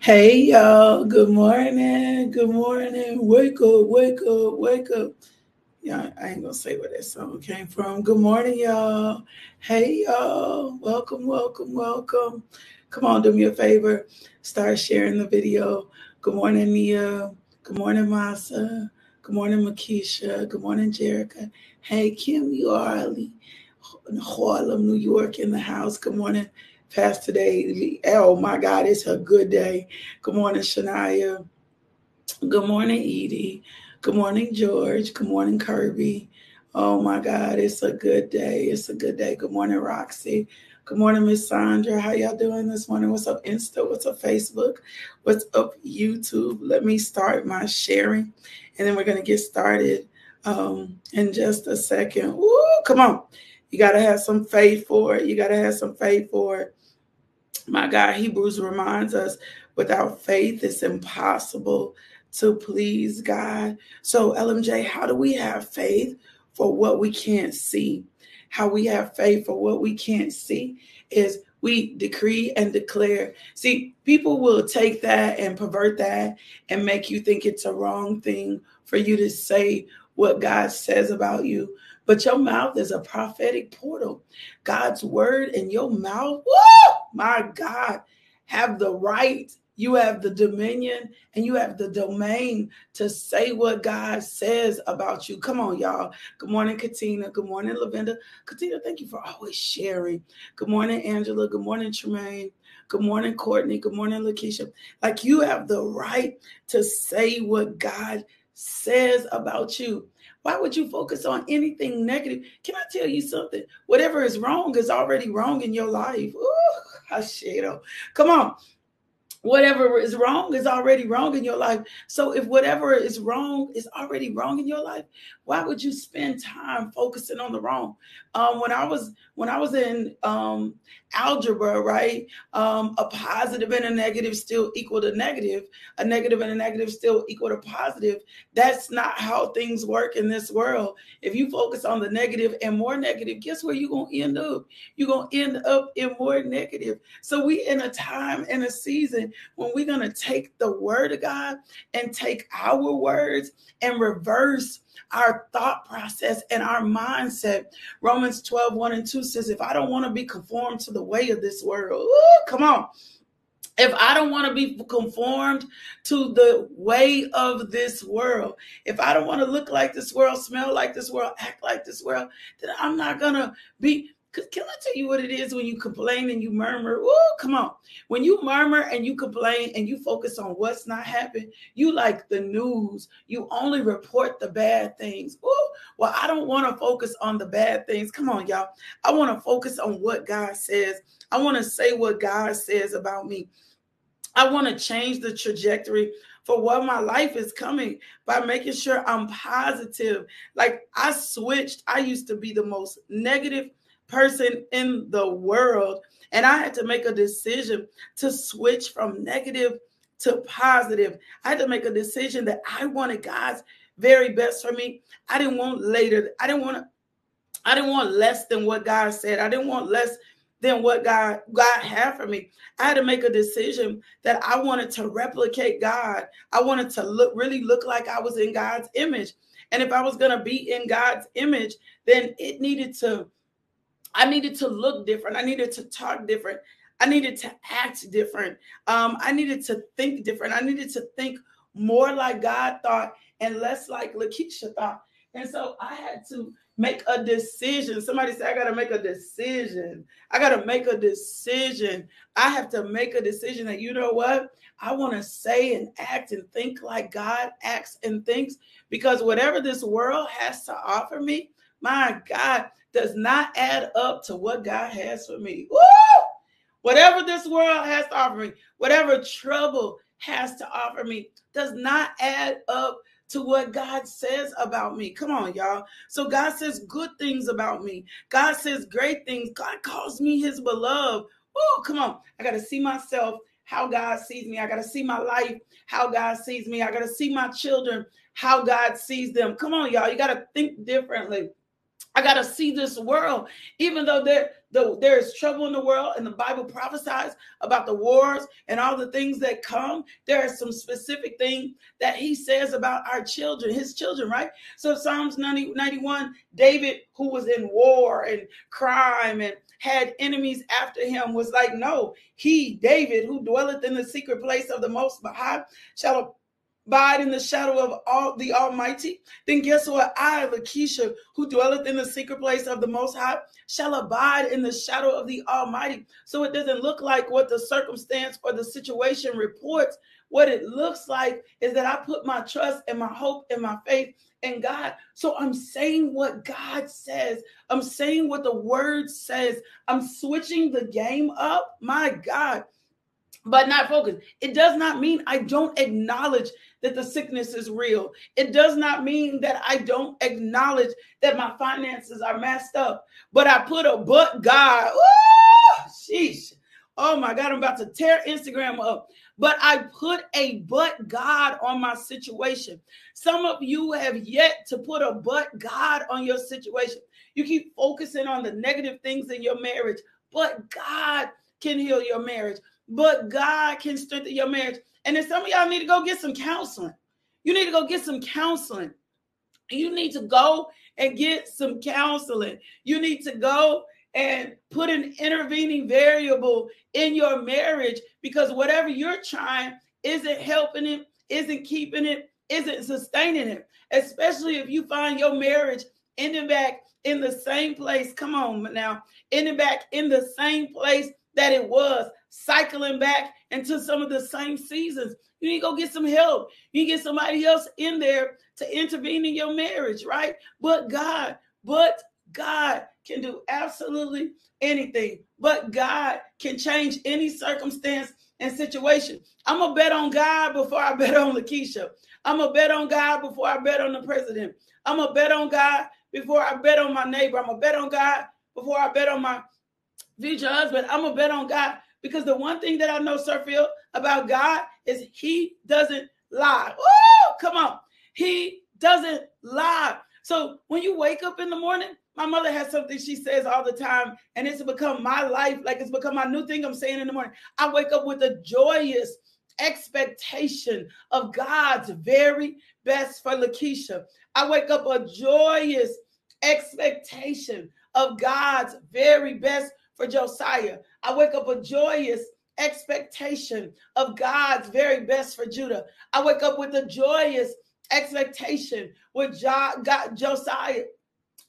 Hey y'all, good morning, good morning. Wake up, wake up, wake up. Yeah, I ain't gonna say where that song came from. Good morning, y'all. Hey y'all, welcome, welcome, welcome. Come on, do me a favor, start sharing the video. Good morning, Nia. Good morning, Masa. Good morning, Makisha. Good morning, Jerica. Hey, Kim, you are in Harlem, New York, in the house. Good morning. Pastor Day. Oh my God, it's a good day. Good morning, Shania. Good morning, Edie. Good morning, George. Good morning, Kirby. Oh my God, it's a good day. It's a good day. Good morning, Roxy. Good morning, Miss Sandra. How y'all doing this morning? What's up, Insta? What's up, Facebook? What's up, YouTube? Let me start my sharing, and then we're gonna get started um, in just a second. Woo, come on. You gotta have some faith for it. You gotta have some faith for it. My God, Hebrews reminds us without faith, it's impossible to please God. So, LMJ, how do we have faith for what we can't see? How we have faith for what we can't see is we decree and declare. See, people will take that and pervert that and make you think it's a wrong thing for you to say what God says about you. But your mouth is a prophetic portal. God's word in your mouth, woo, my God, have the right you have the dominion and you have the domain to say what God says about you. Come on, y'all. Good morning, Katina. Good morning, Lavinda. Katina, thank you for always sharing. Good morning, Angela. Good morning, Tremaine. Good morning, Courtney. Good morning, Lakeisha. Like you have the right to say what God says about you. Why would you focus on anything negative? Can I tell you something? Whatever is wrong is already wrong in your life. Ooh, Hashido. Come on whatever is wrong is already wrong in your life. So if whatever is wrong is already wrong in your life, why would you spend time focusing on the wrong? Um, when I was when I was in um, algebra, right, um, a positive and a negative still equal to negative. A negative and a negative still equal to positive. That's not how things work in this world. If you focus on the negative and more negative, guess where you're gonna end up? You're gonna end up in more negative. So we in a time and a season when we're gonna take the word of God and take our words and reverse our thought process and our mindset. Romans 12, 1 and 2 says, If I don't want to be conformed to the way of this world, ooh, come on. If I don't want to be conformed to the way of this world, if I don't want to look like this world, smell like this world, act like this world, then I'm not going to be can I tell you what it is when you complain and you murmur? Oh, come on. When you murmur and you complain and you focus on what's not happening, you like the news. You only report the bad things. Oh, well, I don't want to focus on the bad things. Come on, y'all. I want to focus on what God says. I want to say what God says about me. I want to change the trajectory for what my life is coming by making sure I'm positive. Like I switched. I used to be the most negative person in the world. And I had to make a decision to switch from negative to positive. I had to make a decision that I wanted God's very best for me. I didn't want later. I didn't want I didn't want less than what God said. I didn't want less than what God God had for me. I had to make a decision that I wanted to replicate God. I wanted to look really look like I was in God's image. And if I was going to be in God's image, then it needed to I needed to look different. I needed to talk different. I needed to act different. Um, I needed to think different. I needed to think more like God thought and less like Lakeisha thought. And so I had to make a decision. Somebody said, I got to make a decision. I got to make a decision. I have to make a decision that, you know what? I want to say and act and think like God acts and thinks because whatever this world has to offer me, my God, does not add up to what God has for me. Woo! Whatever this world has to offer me, whatever trouble has to offer me, does not add up to what God says about me. Come on, y'all. So God says good things about me. God says great things. God calls me his beloved. Oh, come on. I got to see myself how God sees me. I got to see my life how God sees me. I got to see my children how God sees them. Come on, y'all. You got to think differently. I got to see this world, even though there the, there is trouble in the world, and the Bible prophesies about the wars and all the things that come. There are some specific things that he says about our children, his children, right? So Psalms 90, 91, David, who was in war and crime and had enemies after him, was like, No, he, David, who dwelleth in the secret place of the Most High, shall abide in the shadow of all the Almighty, then guess what? I, Lakeisha, who dwelleth in the secret place of the Most High, shall abide in the shadow of the Almighty. So it doesn't look like what the circumstance or the situation reports. What it looks like is that I put my trust and my hope and my faith in God. So I'm saying what God says. I'm saying what the word says. I'm switching the game up. My God but not focused. It does not mean I don't acknowledge that the sickness is real. It does not mean that I don't acknowledge that my finances are messed up. But I put a but God. Ooh, sheesh. Oh my God, I'm about to tear Instagram up. But I put a but God on my situation. Some of you have yet to put a but God on your situation. You keep focusing on the negative things in your marriage, but God can heal your marriage but God can strengthen your marriage. And then some of y'all need to go get some counseling. You need to go get some counseling. You need to go and get some counseling. You need to go and put an intervening variable in your marriage because whatever you're trying isn't helping it, isn't keeping it, isn't sustaining it. Especially if you find your marriage ending back in the same place. Come on now, ending back in the same place that it was cycling back into some of the same seasons. You need to go get some help. You get somebody else in there to intervene in your marriage, right? But God, but God can do absolutely anything. But God can change any circumstance and situation. I'm gonna bet on God before I bet on Lakeisha. I'm gonna bet on God before I bet on the president. I'm gonna bet on God before I bet on my neighbor. I'm gonna bet on God before I bet on my future husband. I'm gonna bet on God because the one thing that I know, Sirfield, about God is He doesn't lie. Oh, come on. He doesn't lie. So when you wake up in the morning, my mother has something she says all the time, and it's become my life, like it's become my new thing I'm saying in the morning. I wake up with a joyous expectation of God's very best for Lakeisha. I wake up a joyous expectation of God's very best for Josiah. I wake up a joyous expectation of God's very best for Judah. I wake up with a joyous expectation with jo- God, Josiah,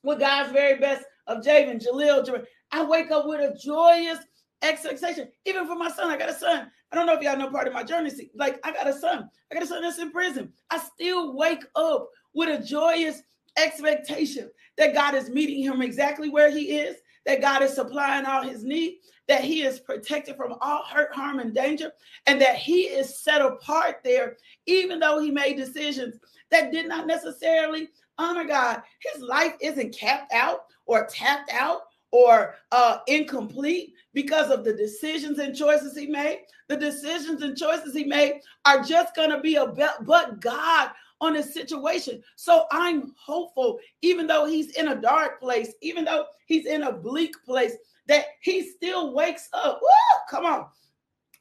with God's very best of Javen, Jaleel. I wake up with a joyous expectation. Even for my son, I got a son. I don't know if y'all know part of my journey. Like, I got a son. I got a son that's in prison. I still wake up with a joyous expectation that God is meeting him exactly where he is, that God is supplying all his need, that he is protected from all hurt, harm, and danger, and that he is set apart there, even though he made decisions that did not necessarily honor God. His life isn't capped out or tapped out or uh, incomplete because of the decisions and choices he made. The decisions and choices he made are just going to be a but God on his situation. So I'm hopeful, even though he's in a dark place, even though he's in a bleak place, that he still wakes up. Woo, come on.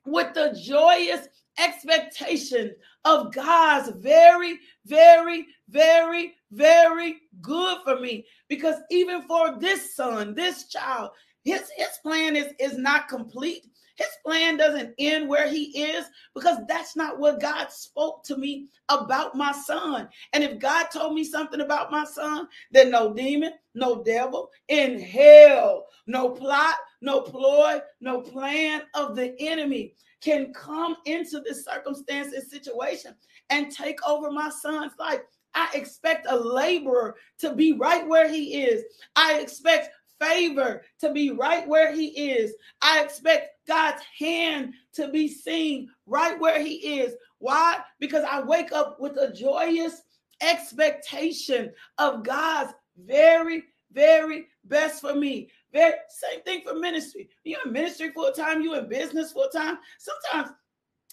With the joyous expectation of God's very, very, very, very good for me. Because even for this son, this child, his, his plan is, is not complete. His plan doesn't end where he is because that's not what God spoke to me about my son. And if God told me something about my son, then no demon, no devil in hell, no plot, no ploy, no plan of the enemy can come into this circumstance and situation and take over my son's life. I expect a laborer to be right where he is. I expect favor to be right where he is. I expect God's hand to be seen right where he is. Why? Because I wake up with a joyous expectation of God's very, very best for me. Very same thing for ministry. You in ministry full time, you in business full time. Sometimes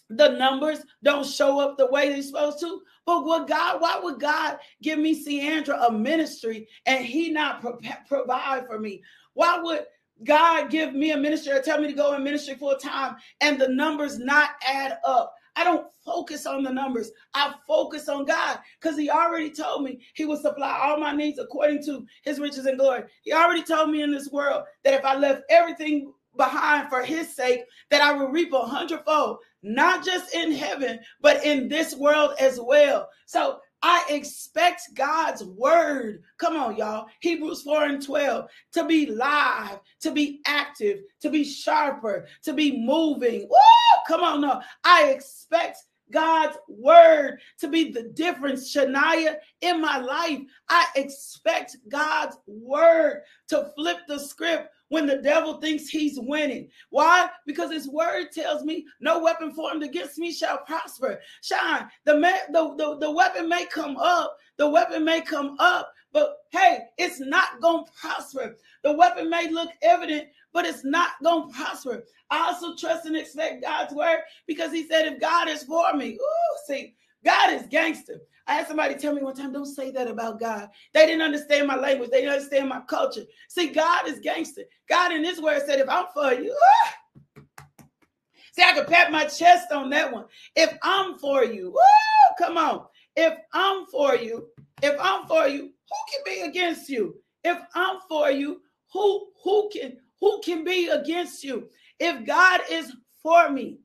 the numbers don't show up the way they're supposed to. But what God, why would God give me Sandra a ministry and He not pro- provide for me? Why would God give me a ministry or tell me to go in ministry full time and the numbers not add up. I don't focus on the numbers. I focus on God because He already told me He will supply all my needs according to His riches and glory. He already told me in this world that if I left everything behind for His sake, that I will reap a hundredfold, not just in heaven, but in this world as well. So I expect God's word. Come on, y'all. Hebrews 4 and 12 to be live, to be active, to be sharper, to be moving. Woo! Come on, no. I expect God's word to be the difference, Shania, in my life. I expect God's word to flip the script when the devil thinks he's winning. Why? Because his word tells me no weapon formed against me shall prosper. Shine, the, the, the, the weapon may come up, the weapon may come up, but hey, it's not going to prosper. The weapon may look evident, but it's not going to prosper. I also trust and expect God's word because he said, if God is for me, ooh, see, God is gangster. I had somebody tell me one time, don't say that about God. They didn't understand my language. They didn't understand my culture. See, God is gangster. God in his word said, if I'm for you, ah! see, I could pat my chest on that one. If I'm for you, woo, come on. If I'm for you, if I'm for you, who can be against you? If I'm for you, who who can who can be against you? If God is for me,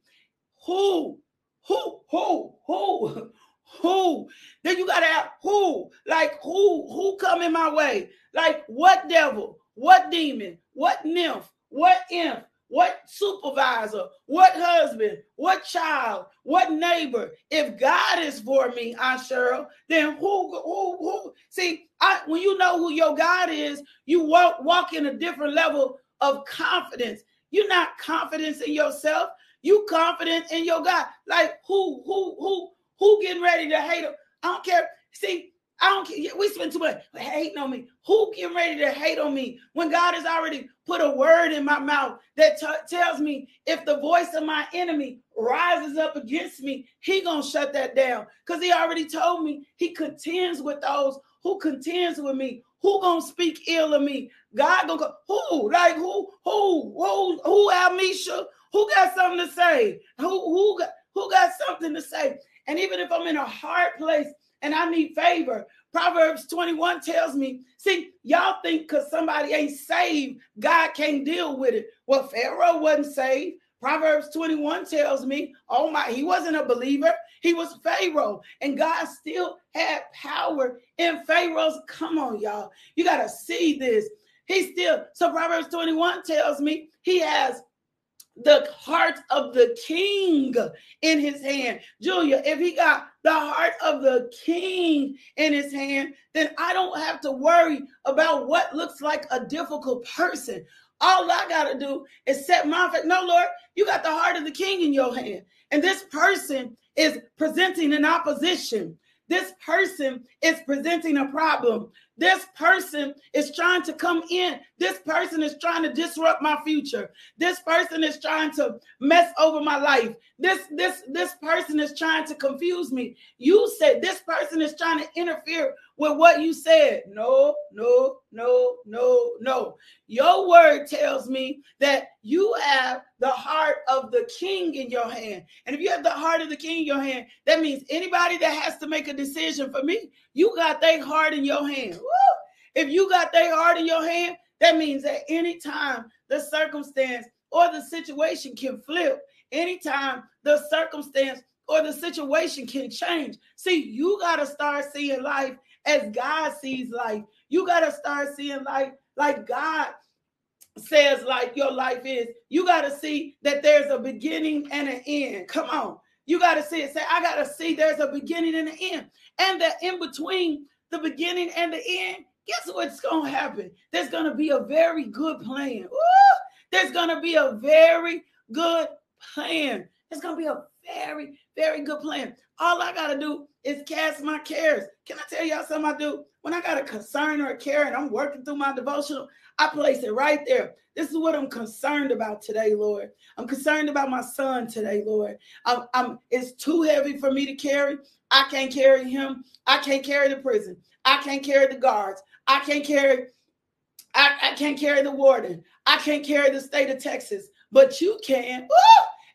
who who who who who? Then you gotta have who? Like who? Who come in my way? Like what devil? What demon? What nymph? What imp? What supervisor? What husband? What child? What neighbor? If God is for me, I Cheryl, then who? Who? Who? See, I when you know who your God is, you walk walk in a different level of confidence. You're not confident in yourself. You confident in your God. Like who? Who? Who? Who getting ready to hate him? I don't care. See, I don't care. We spend too much hating on me. Who getting ready to hate on me when God has already put a word in my mouth that t- tells me if the voice of my enemy rises up against me, he gonna shut that down because he already told me he contends with those who contends with me. Who gonna speak ill of me? God gonna go, who? Like who? Who? Who? Who? Amisha? Who got something to say? Who? Who got? Who got something to say? And even if I'm in a hard place and I need favor, Proverbs 21 tells me, see, y'all think because somebody ain't saved, God can't deal with it. Well, Pharaoh wasn't saved. Proverbs 21 tells me, oh my, he wasn't a believer. He was Pharaoh. And God still had power in Pharaoh's. Come on, y'all. You got to see this. He still, so Proverbs 21 tells me he has the heart of the king in his hand. Julia, if he got the heart of the king in his hand, then I don't have to worry about what looks like a difficult person. All I got to do is set my faith. No, Lord, you got the heart of the king in your hand. And this person is presenting an opposition. This person is presenting a problem. This person is trying to come in. This person is trying to disrupt my future. This person is trying to mess over my life. This this this person is trying to confuse me. You said this person is trying to interfere with what you said. No, no, no, no, no. Your word tells me that you have the heart of the king in your hand. And if you have the heart of the king in your hand, that means anybody that has to make a decision for me, you got their heart in your hand. Woo! If you got their heart in your hand, that means that anytime the circumstance or the situation can flip, anytime the circumstance or the situation can change. See, you got to start seeing life as God sees life. You got to start seeing life like God says like your life is. You got to see that there's a beginning and an end. Come on. You got to see it. Say, I got to see there's a beginning and an end. And that in between the beginning and the end, guess what's going to happen? There's going to be a very good plan. There's going to be a very good plan. There's going to be a very, very good plan. All I got to do is cast my cares. Can I tell y'all something I do? When I got a concern or a care and I'm working through my devotional, I place it right there. This is what I'm concerned about today, Lord. I'm concerned about my son today, Lord. I'm, I'm, it's too heavy for me to carry. I can't carry him. I can't carry the prison. I can't carry the guards. I can't carry I, I, can't carry the warden. I can't carry the state of Texas, but you can.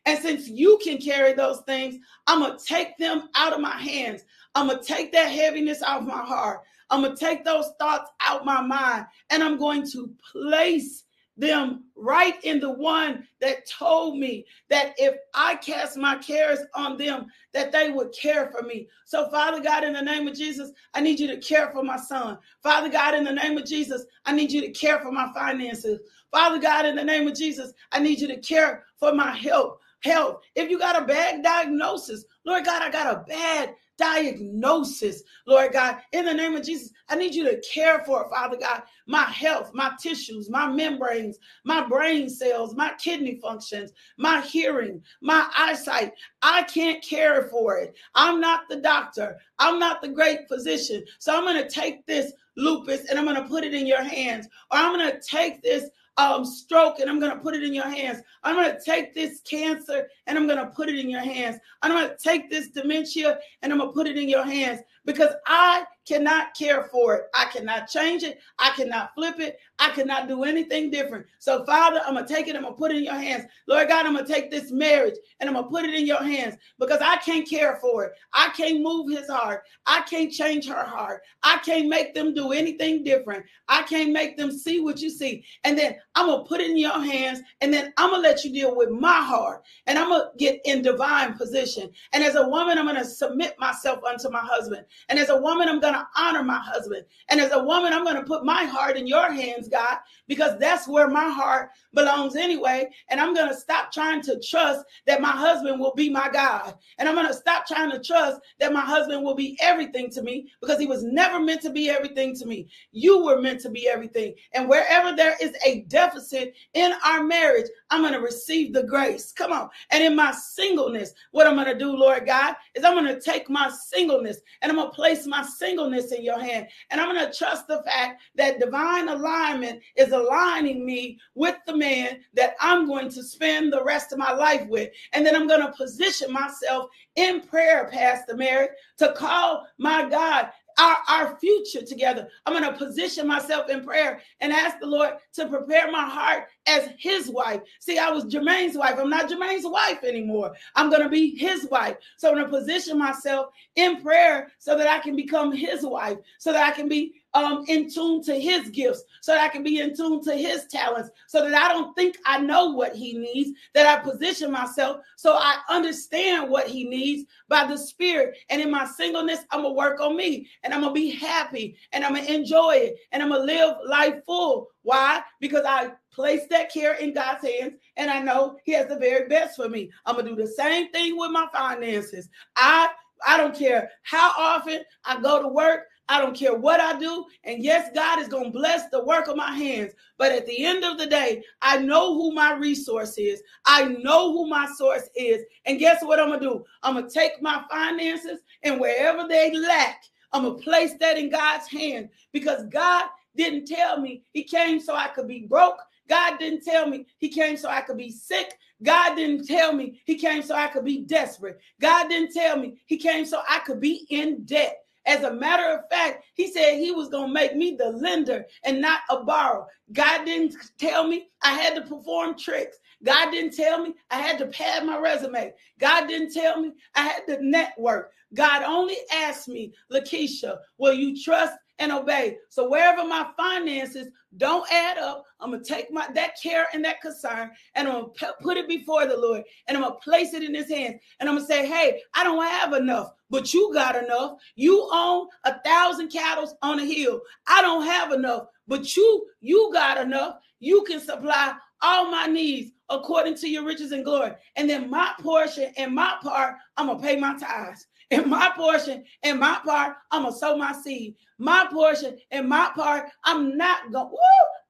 And since you can carry those things, I'm going to take them out of my hands. I'm going to take that heaviness out of my heart. I'm going to take those thoughts out my mind and I'm going to place them right in the one that told me that if I cast my cares on them, that they would care for me. So, Father God, in the name of Jesus, I need you to care for my son. Father God, in the name of Jesus, I need you to care for my finances. Father God, in the name of Jesus, I need you to care for my health. Health. If you got a bad diagnosis, Lord God, I got a bad diagnosis, Lord God. In the name of Jesus, I need you to care for, it, Father God, my health, my tissues, my membranes, my brain cells, my kidney functions, my hearing, my eyesight. I can't care for it. I'm not the doctor. I'm not the great physician. So I'm going to take this lupus and I'm going to put it in your hands, or I'm going to take this um, stroke and I'm going to put it in your hands. I'm going to take this cancer and I'm going to put it in your hands. I'm going to take this dementia and I'm going to put it in your hands because I cannot care for it. I cannot change it. I cannot flip it. I cannot do anything different. So, Father, I'm going to take it. I'm going to put it in your hands. Lord God, I'm going to take this marriage and I'm going to put it in your hands because I can't care for it. I can't move his heart. I can't change her heart. I can't make them do anything different. I can't make them see what you see. And then I'm going to put it in your hands and then I'm going to let you deal with my heart and I'm going to get in divine position. And as a woman, I'm going to submit myself unto my husband. And as a woman, I'm going to honor my husband. And as a woman, I'm going to put my heart in your hands, God, because that's where my heart belongs anyway. And I'm going to stop trying to trust that my husband will be my God. And I'm going to stop trying to trust that my husband will be everything to me because he was never meant to be everything to me. You were meant to be everything. And wherever there is a deficit in our marriage, I'm going to receive the grace. Come on. And in my singleness, what I'm going to do, Lord God, is I'm going to take my singleness and I'm going place my singleness in your hand. And I'm going to trust the fact that divine alignment is aligning me with the man that I'm going to spend the rest of my life with. And then I'm going to position myself in prayer, Pastor Mary, to call my God our, our future together. I'm going to position myself in prayer and ask the Lord to prepare my heart as his wife. See, I was Jermaine's wife. I'm not Jermaine's wife anymore. I'm going to be his wife. So I'm going to position myself in prayer so that I can become his wife, so that I can be um, in tune to his gifts, so that I can be in tune to his talents, so that I don't think I know what he needs, that I position myself so I understand what he needs by the Spirit. And in my singleness, I'm going to work on me and I'm going to be happy and I'm going to enjoy it and I'm going to live life full. Why? Because I place that care in God's hands and I know he has the very best for me. I'm going to do the same thing with my finances. I I don't care how often I go to work. I don't care what I do. And yes, God is going to bless the work of my hands. But at the end of the day, I know who my resource is. I know who my source is. And guess what I'm going to do? I'm going to take my finances and wherever they lack, I'm going to place that in God's hand because God didn't tell me He came so I could be broke. God didn't tell me He came so I could be sick. God didn't tell me He came so I could be desperate. God didn't tell me He came so I could be in debt. As a matter of fact, he said he was going to make me the lender and not a borrower. God didn't tell me I had to perform tricks. God didn't tell me I had to pad my resume. God didn't tell me I had to network. God only asked me, Lakeisha, will you trust and obey. So wherever my finances don't add up, I'm gonna take my that care and that concern, and I'm gonna put it before the Lord, and I'm gonna place it in His hands, and I'm gonna say, "Hey, I don't have enough, but you got enough. You own a thousand cattle on a hill. I don't have enough, but you you got enough. You can supply all my needs according to your riches and glory. And then my portion and my part, I'm gonna pay my tithes. And my portion and my part, I'm gonna sow my seed. My portion and my part, I'm not gonna.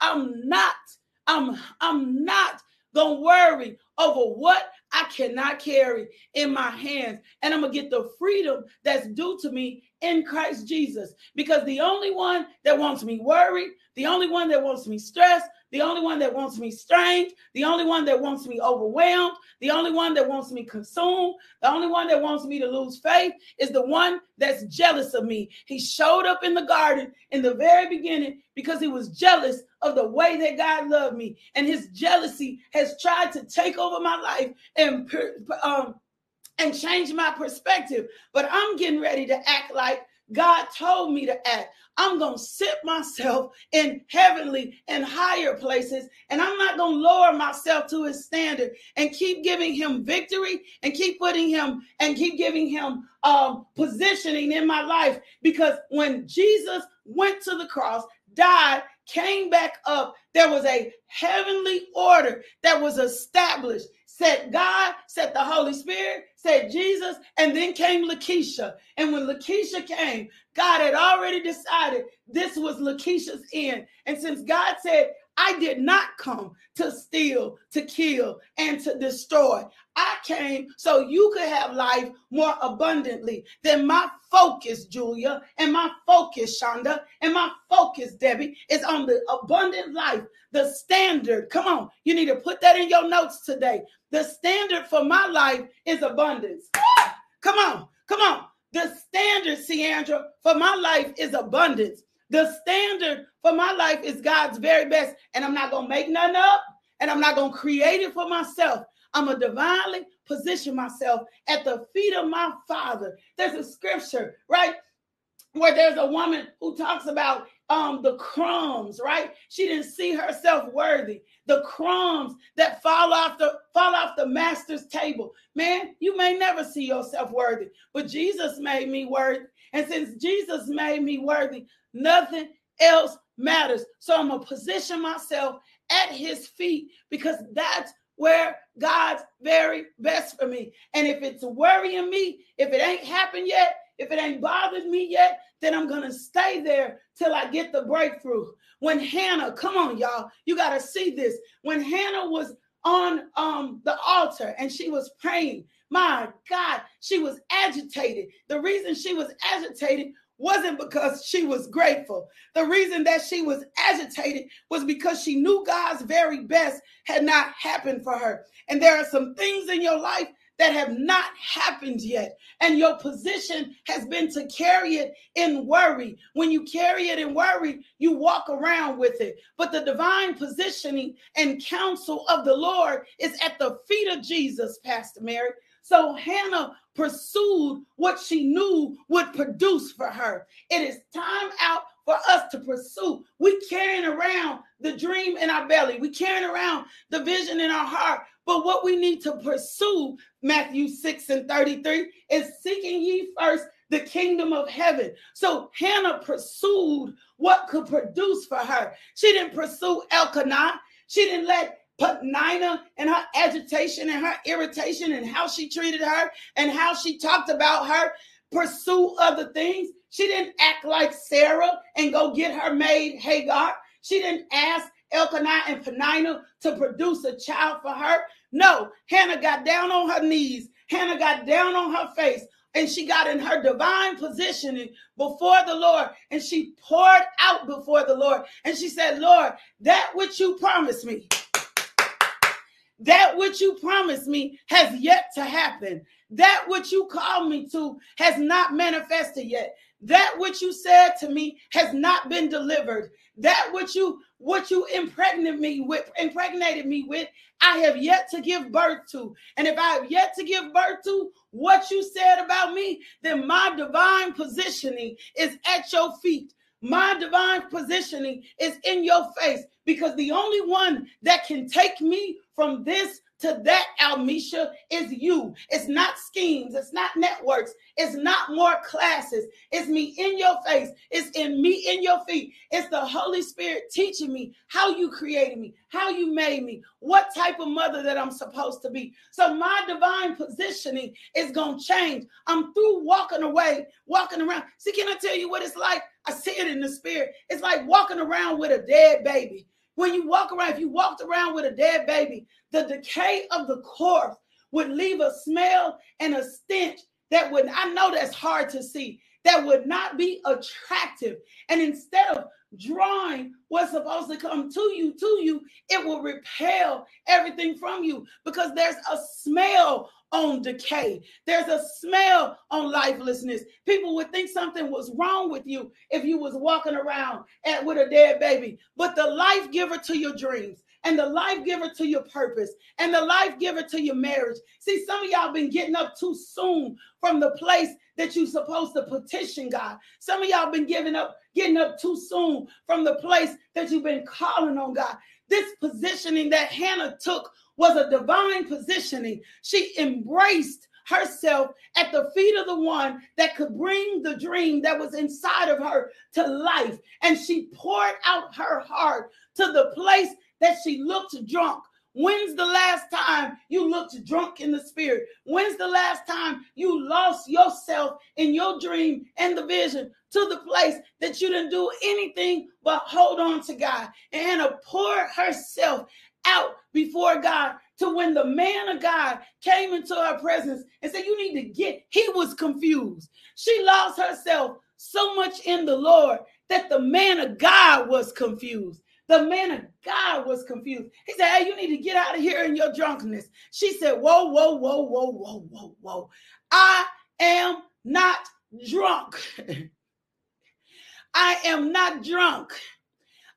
I'm not. I'm. I'm not gonna worry over what I cannot carry in my hands, and I'm gonna get the freedom that's due to me in Christ Jesus. Because the only one that wants me worried, the only one that wants me stressed, the only one that wants me strange, the only one that wants me overwhelmed, the only one that wants me consumed, the only one that wants me to lose faith is the one that's jealous of me. He showed up in the garden in the very beginning because he was jealous of the way that God loved me. And his jealousy has tried to take over my life and um, and change my perspective. But I'm getting ready to act like God told me to act. I'm going to sit myself in heavenly and higher places, and I'm not going to lower myself to his standard and keep giving him victory and keep putting him and keep giving him um, positioning in my life. Because when Jesus went to the cross, died, came back up, there was a heavenly order that was established said God, said the Holy Spirit, said Jesus, and then came Lakeisha. And when Lakeisha came, God had already decided this was Lakeisha's end. And since God said, I did not come to steal, to kill, and to destroy. I came so you could have life more abundantly. Then my focus, Julia, and my focus, Shonda, and my focus, Debbie, is on the abundant life, the standard. Come on, you need to put that in your notes today. The standard for my life is abundance. Come on, come on. The standard, Ciandra, for my life is abundance. The standard for my life is God's very best. And I'm not going to make nothing up and I'm not going to create it for myself. I'm going to divinely position myself at the feet of my Father. There's a scripture, right? Where there's a woman who talks about um the crumbs, right? She didn't see herself worthy. The crumbs that fall off the fall off the master's table. Man, you may never see yourself worthy, but Jesus made me worthy. And since Jesus made me worthy, nothing else matters. So I'm gonna position myself at his feet because that's where God's very best for me. And if it's worrying me, if it ain't happened yet, if it ain't bothered me yet, then I'm going to stay there till I get the breakthrough. When Hannah, come on, y'all, you got to see this. When Hannah was on um, the altar and she was praying, my God, she was agitated. The reason she was agitated wasn't because she was grateful. The reason that she was agitated was because she knew God's very best had not happened for her. And there are some things in your life that have not happened yet. And your position has been to carry it in worry. When you carry it in worry, you walk around with it. But the divine positioning and counsel of the Lord is at the feet of Jesus, Pastor Mary. So Hannah pursued what she knew would produce for her. It is time out for us to pursue. We carrying around the dream in our belly. We carrying around the vision in our heart. But what we need to pursue, Matthew 6 and 33, is seeking ye first the kingdom of heaven. So Hannah pursued what could produce for her. She didn't pursue Elkanah. She didn't let Penina and her agitation and her irritation and how she treated her and how she talked about her pursue other things. She didn't act like Sarah and go get her maid Hagar. She didn't ask Elkanah and Penina to produce a child for her. No, Hannah got down on her knees. Hannah got down on her face and she got in her divine positioning before the Lord and she poured out before the Lord and she said, Lord, that which you promised me, that which you promised me has yet to happen. That which you called me to has not manifested yet. That which you said to me has not been delivered. That which you what you impregnated me with, impregnated me with, I have yet to give birth to. And if I have yet to give birth to what you said about me, then my divine positioning is at your feet. My divine positioning is in your face because the only one that can take me from this to that, Almisha, is you. It's not schemes. It's not networks. It's not more classes. It's me in your face. It's in me in your feet. It's the Holy Spirit teaching me how you created me, how you made me, what type of mother that I'm supposed to be. So my divine positioning is going to change. I'm through walking away, walking around. See, can I tell you what it's like? I see it in the spirit. It's like walking around with a dead baby. When you walk around, if you walked around with a dead baby, the decay of the corpse would leave a smell and a stench that would, I know that's hard to see, that would not be attractive. And instead of drawing what's supposed to come to you, to you, it will repel everything from you because there's a smell on decay. There's a smell on lifelessness. People would think something was wrong with you if you was walking around at, with a dead baby. But the life giver to your dreams, and the life giver to your purpose and the life giver to your marriage. See, some of y'all been getting up too soon from the place that you're supposed to petition God. Some of y'all been giving up, getting up too soon from the place that you've been calling on God. This positioning that Hannah took was a divine positioning. She embraced herself at the feet of the one that could bring the dream that was inside of her to life. And she poured out her heart to the place that she looked drunk. When's the last time you looked drunk in the spirit? When's the last time you lost yourself in your dream and the vision to the place that you didn't do anything but hold on to God and Hannah pour herself out before God to when the man of God came into her presence and said, You need to get, he was confused. She lost herself so much in the Lord that the man of God was confused. The man of God was confused. He said, Hey, you need to get out of here in your drunkenness. She said, Whoa, whoa, whoa, whoa, whoa, whoa, whoa. I am not drunk. I am not drunk.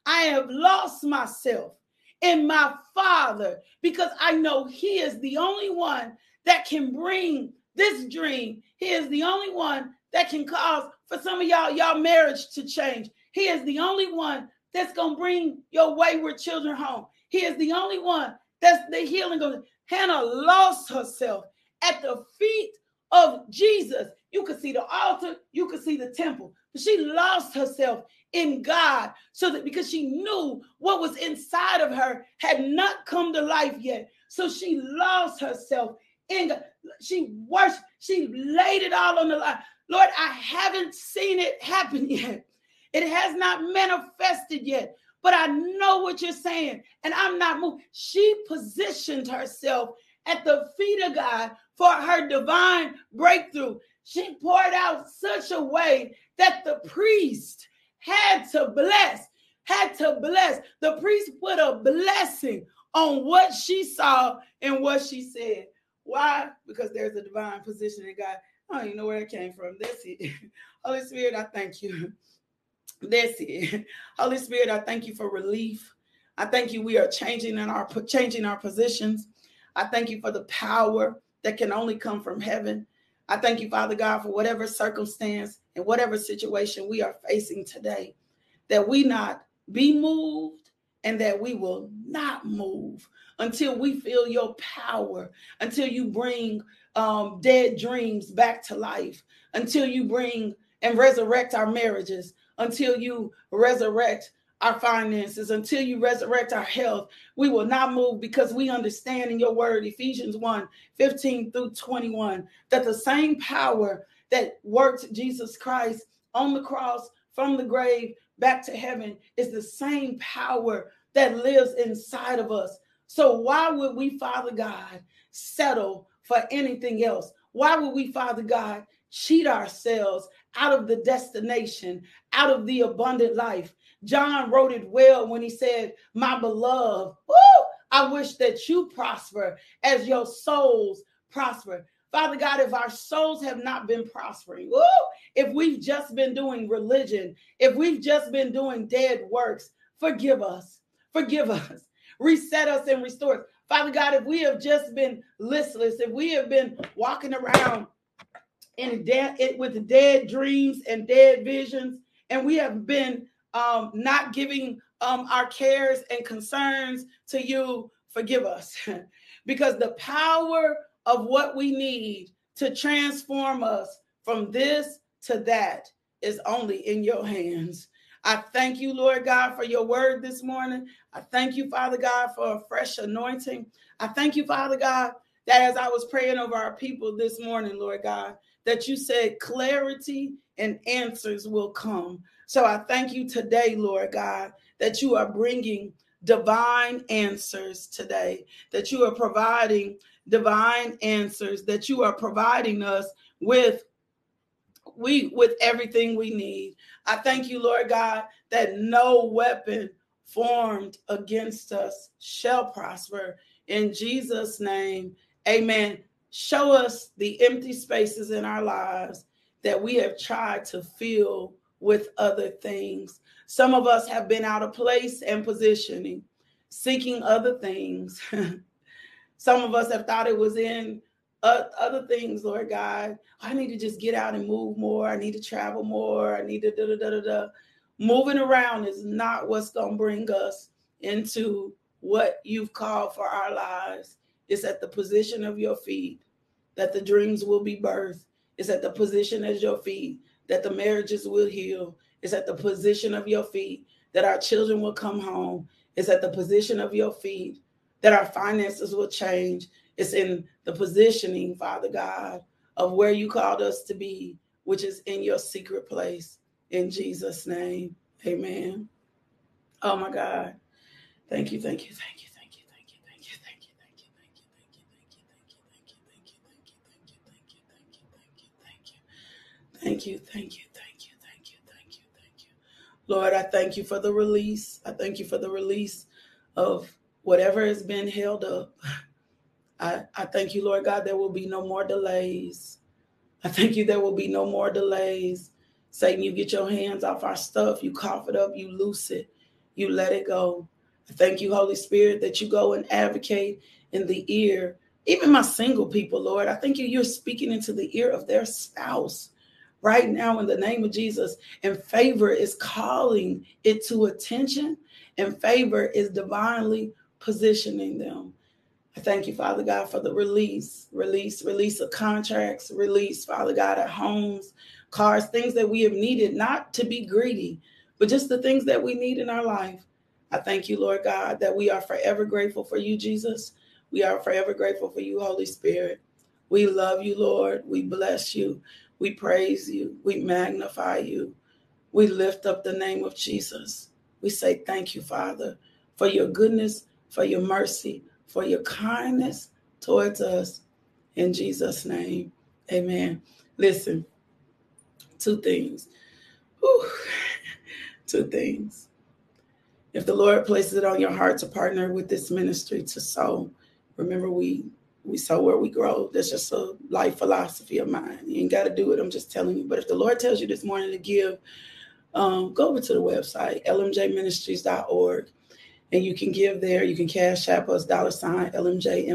I have lost myself in my Father because I know He is the only one that can bring this dream. He is the only one that can cause for some of y'all, y'all marriage to change. He is the only one that's to bring your wayward children home. He is the only one that's the healing going Hannah lost herself at the feet of Jesus. You could see the altar, you could see the temple, she lost herself in God so that because she knew what was inside of her had not come to life yet. So she lost herself in God. She worshiped, she laid it all on the line. Lord, I haven't seen it happen yet. It has not manifested yet, but I know what you're saying, and I'm not moved. She positioned herself at the feet of God for her divine breakthrough. She poured out such a way that the priest had to bless, had to bless. The priest put a blessing on what she saw and what she said. Why? Because there's a divine position in God. I don't even know where it came from. That's it. Holy Spirit, I thank you. That's it. Holy Spirit, I thank you for relief. I thank you. We are changing in our changing our positions. I thank you for the power that can only come from heaven. I thank you, Father God, for whatever circumstance and whatever situation we are facing today, that we not be moved and that we will not move until we feel your power, until you bring um, dead dreams back to life, until you bring and resurrect our marriages, until you resurrect our finances, until you resurrect our health. We will not move because we understand in your word, Ephesians 1 15 through 21, that the same power that worked Jesus Christ on the cross from the grave back to heaven is the same power that lives inside of us. So, why would we, Father God, settle for anything else? Why would we, Father God, cheat ourselves out of the destination, out of the abundant life. John wrote it well when he said, My beloved, woo, I wish that you prosper as your souls prosper. Father God, if our souls have not been prospering, woo, if we've just been doing religion, if we've just been doing dead works, forgive us. Forgive us. Reset us and restore us. Father God, if we have just been listless, if we have been walking around in dead with dead dreams and dead visions, and we have been um, not giving um, our cares and concerns to you. Forgive us, because the power of what we need to transform us from this to that is only in your hands. I thank you, Lord God, for your word this morning. I thank you, Father God, for a fresh anointing. I thank you, Father God, that as I was praying over our people this morning, Lord God, that you said clarity and answers will come. So I thank you today, Lord God, that you are bringing divine answers today, that you are providing divine answers, that you are providing us with we with everything we need. I thank you, Lord God, that no weapon formed against us shall prosper. In Jesus' name, amen. show us the empty spaces in our lives that we have tried to fill with other things. Some of us have been out of place and positioning, seeking other things. Some of us have thought it was in other things, Lord God. I need to just get out and move more. I need to travel more. I need to da da da da da. Moving around is not what's going to bring us into what you've called for our lives. It's at the position of your feet that the dreams will be birthed. It's at the position of your feet that the marriages will heal. It's at the position of your feet that our children will come home. It's at the position of your feet that our finances will change. It's in the positioning, Father God, of where you called us to be, which is in your secret place. In Jesus' name, amen. Oh my God. Thank you, thank you, thank you. Thank you, thank you, thank you, thank you, thank you, thank you. Lord, I thank you for the release. I thank you for the release of whatever has been held up. I, I thank you, Lord God, there will be no more delays. I thank you, there will be no more delays. Satan, you get your hands off our stuff, you cough it up, you loose it, you let it go. I thank you, Holy Spirit, that you go and advocate in the ear, even my single people, Lord. I thank you, you're speaking into the ear of their spouse right now in the name of Jesus. And favor is calling it to attention, and favor is divinely positioning them. I thank you, Father God, for the release, release, release of contracts, release, Father God, at homes, cars, things that we have needed, not to be greedy, but just the things that we need in our life. I thank you, Lord God, that we are forever grateful for you, Jesus. We are forever grateful for you, Holy Spirit. We love you, Lord. We bless you. We praise you. We magnify you. We lift up the name of Jesus. We say thank you, Father, for your goodness, for your mercy, for your kindness towards us. In Jesus' name, amen. Listen, two things. Whew. Two things. If the Lord places it on your heart to partner with this ministry to sow, remember we we sow where we grow. That's just a life philosophy of mine. You ain't got to do it. I'm just telling you. But if the Lord tells you this morning to give, um, go over to the website, lmjministries.org, and you can give there. You can cash app us dollar sign LMJ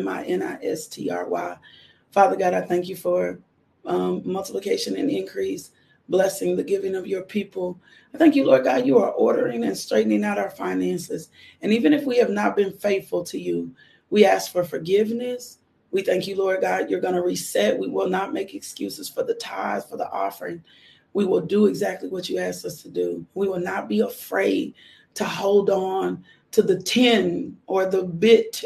Father God, I thank you for um, multiplication and increase, blessing the giving of your people. I thank you, Lord God, you are ordering and straightening out our finances. And even if we have not been faithful to you, we ask for forgiveness. We thank you, Lord God, you're going to reset. We will not make excuses for the tithes, for the offering. We will do exactly what you asked us to do. We will not be afraid to hold on to the 10 or the bit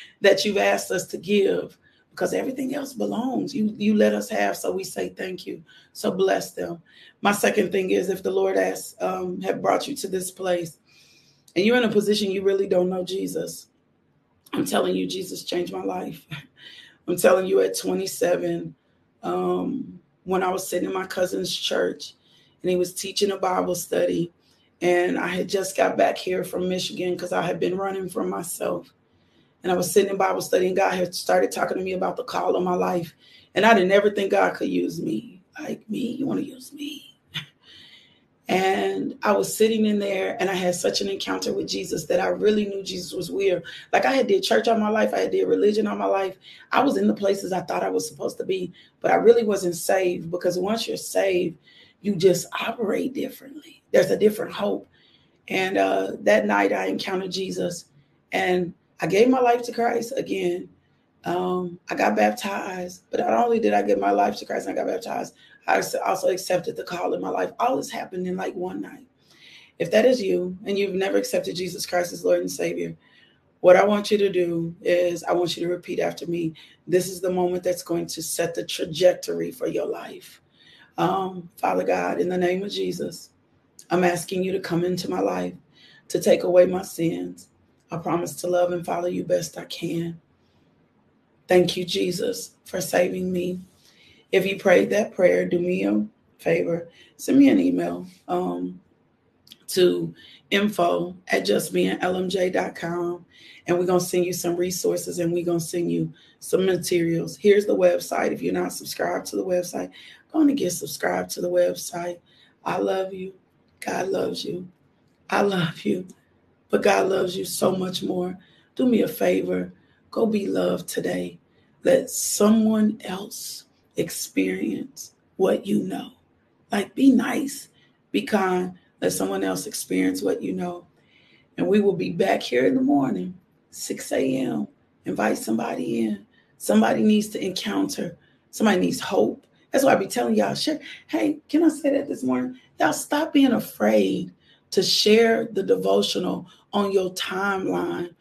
that you've asked us to give because everything else belongs. You you let us have, so we say thank you. So bless them. My second thing is if the Lord has um, have brought you to this place and you're in a position you really don't know Jesus, I'm telling you, Jesus changed my life. I'm telling you, at 27, um, when I was sitting in my cousin's church and he was teaching a Bible study, and I had just got back here from Michigan because I had been running for myself. And I was sitting in Bible study, and God had started talking to me about the call of my life. And I didn't ever think God could use me. Like, me? You want to use me? And I was sitting in there and I had such an encounter with Jesus that I really knew Jesus was weird. Like I had did church all my life, I had did religion all my life. I was in the places I thought I was supposed to be, but I really wasn't saved because once you're saved, you just operate differently. There's a different hope. And uh, that night I encountered Jesus and I gave my life to Christ again. Um, I got baptized, but not only did I give my life to Christ, I got baptized. I also accepted the call in my life. All this happened in like one night. If that is you and you've never accepted Jesus Christ as Lord and Savior, what I want you to do is I want you to repeat after me. This is the moment that's going to set the trajectory for your life. Um, Father God, in the name of Jesus, I'm asking you to come into my life to take away my sins. I promise to love and follow you best I can. Thank you, Jesus, for saving me. If you prayed that prayer, do me a favor, send me an email. Um, to info at justbeinglmj.com and we're going to send you some resources and we're going to send you some materials. Here's the website. If you're not subscribed to the website, go on and get subscribed to the website. I love you. God loves you. I love you. But God loves you so much more. Do me a favor. Go be loved today. Let someone else experience what you know. Like, be nice, be kind. Let someone else experience what you know. And we will be back here in the morning, 6 a.m. Invite somebody in. Somebody needs to encounter. Somebody needs hope. That's why I be telling y'all, share. Hey, can I say that this morning? Y'all stop being afraid to share the devotional on your timeline.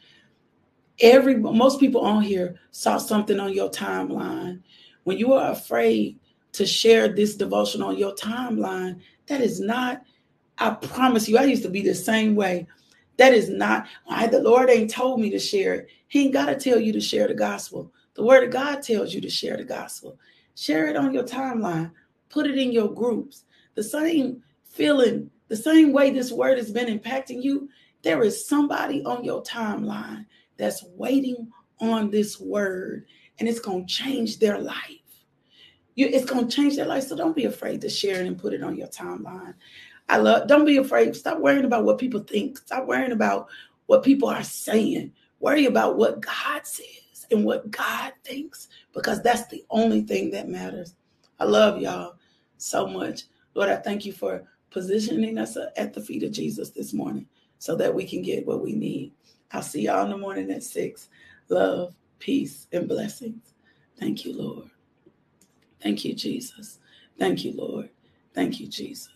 Every most people on here saw something on your timeline. When you are afraid to share this devotion on your timeline, that is not, I promise you, I used to be the same way. That is not why the Lord ain't told me to share it. He ain't got to tell you to share the gospel. The word of God tells you to share the gospel. Share it on your timeline. Put it in your groups. The same feeling, the same way this word has been impacting you, there is somebody on your timeline that's waiting on this word and it's going to change their life. You, it's going to change their life. So don't be afraid to share it and put it on your timeline. I love, don't be afraid. Stop worrying about what people think. Stop worrying about what people are saying. Worry about what God says and what God thinks because that's the only thing that matters. I love y'all so much. Lord, I thank you for positioning us at the feet of Jesus this morning so that we can get what we need. I'll see y'all in the morning at six. Love, peace, and blessings. Thank you, Lord. Thank you, Jesus. Thank you, Lord. Thank you, Jesus.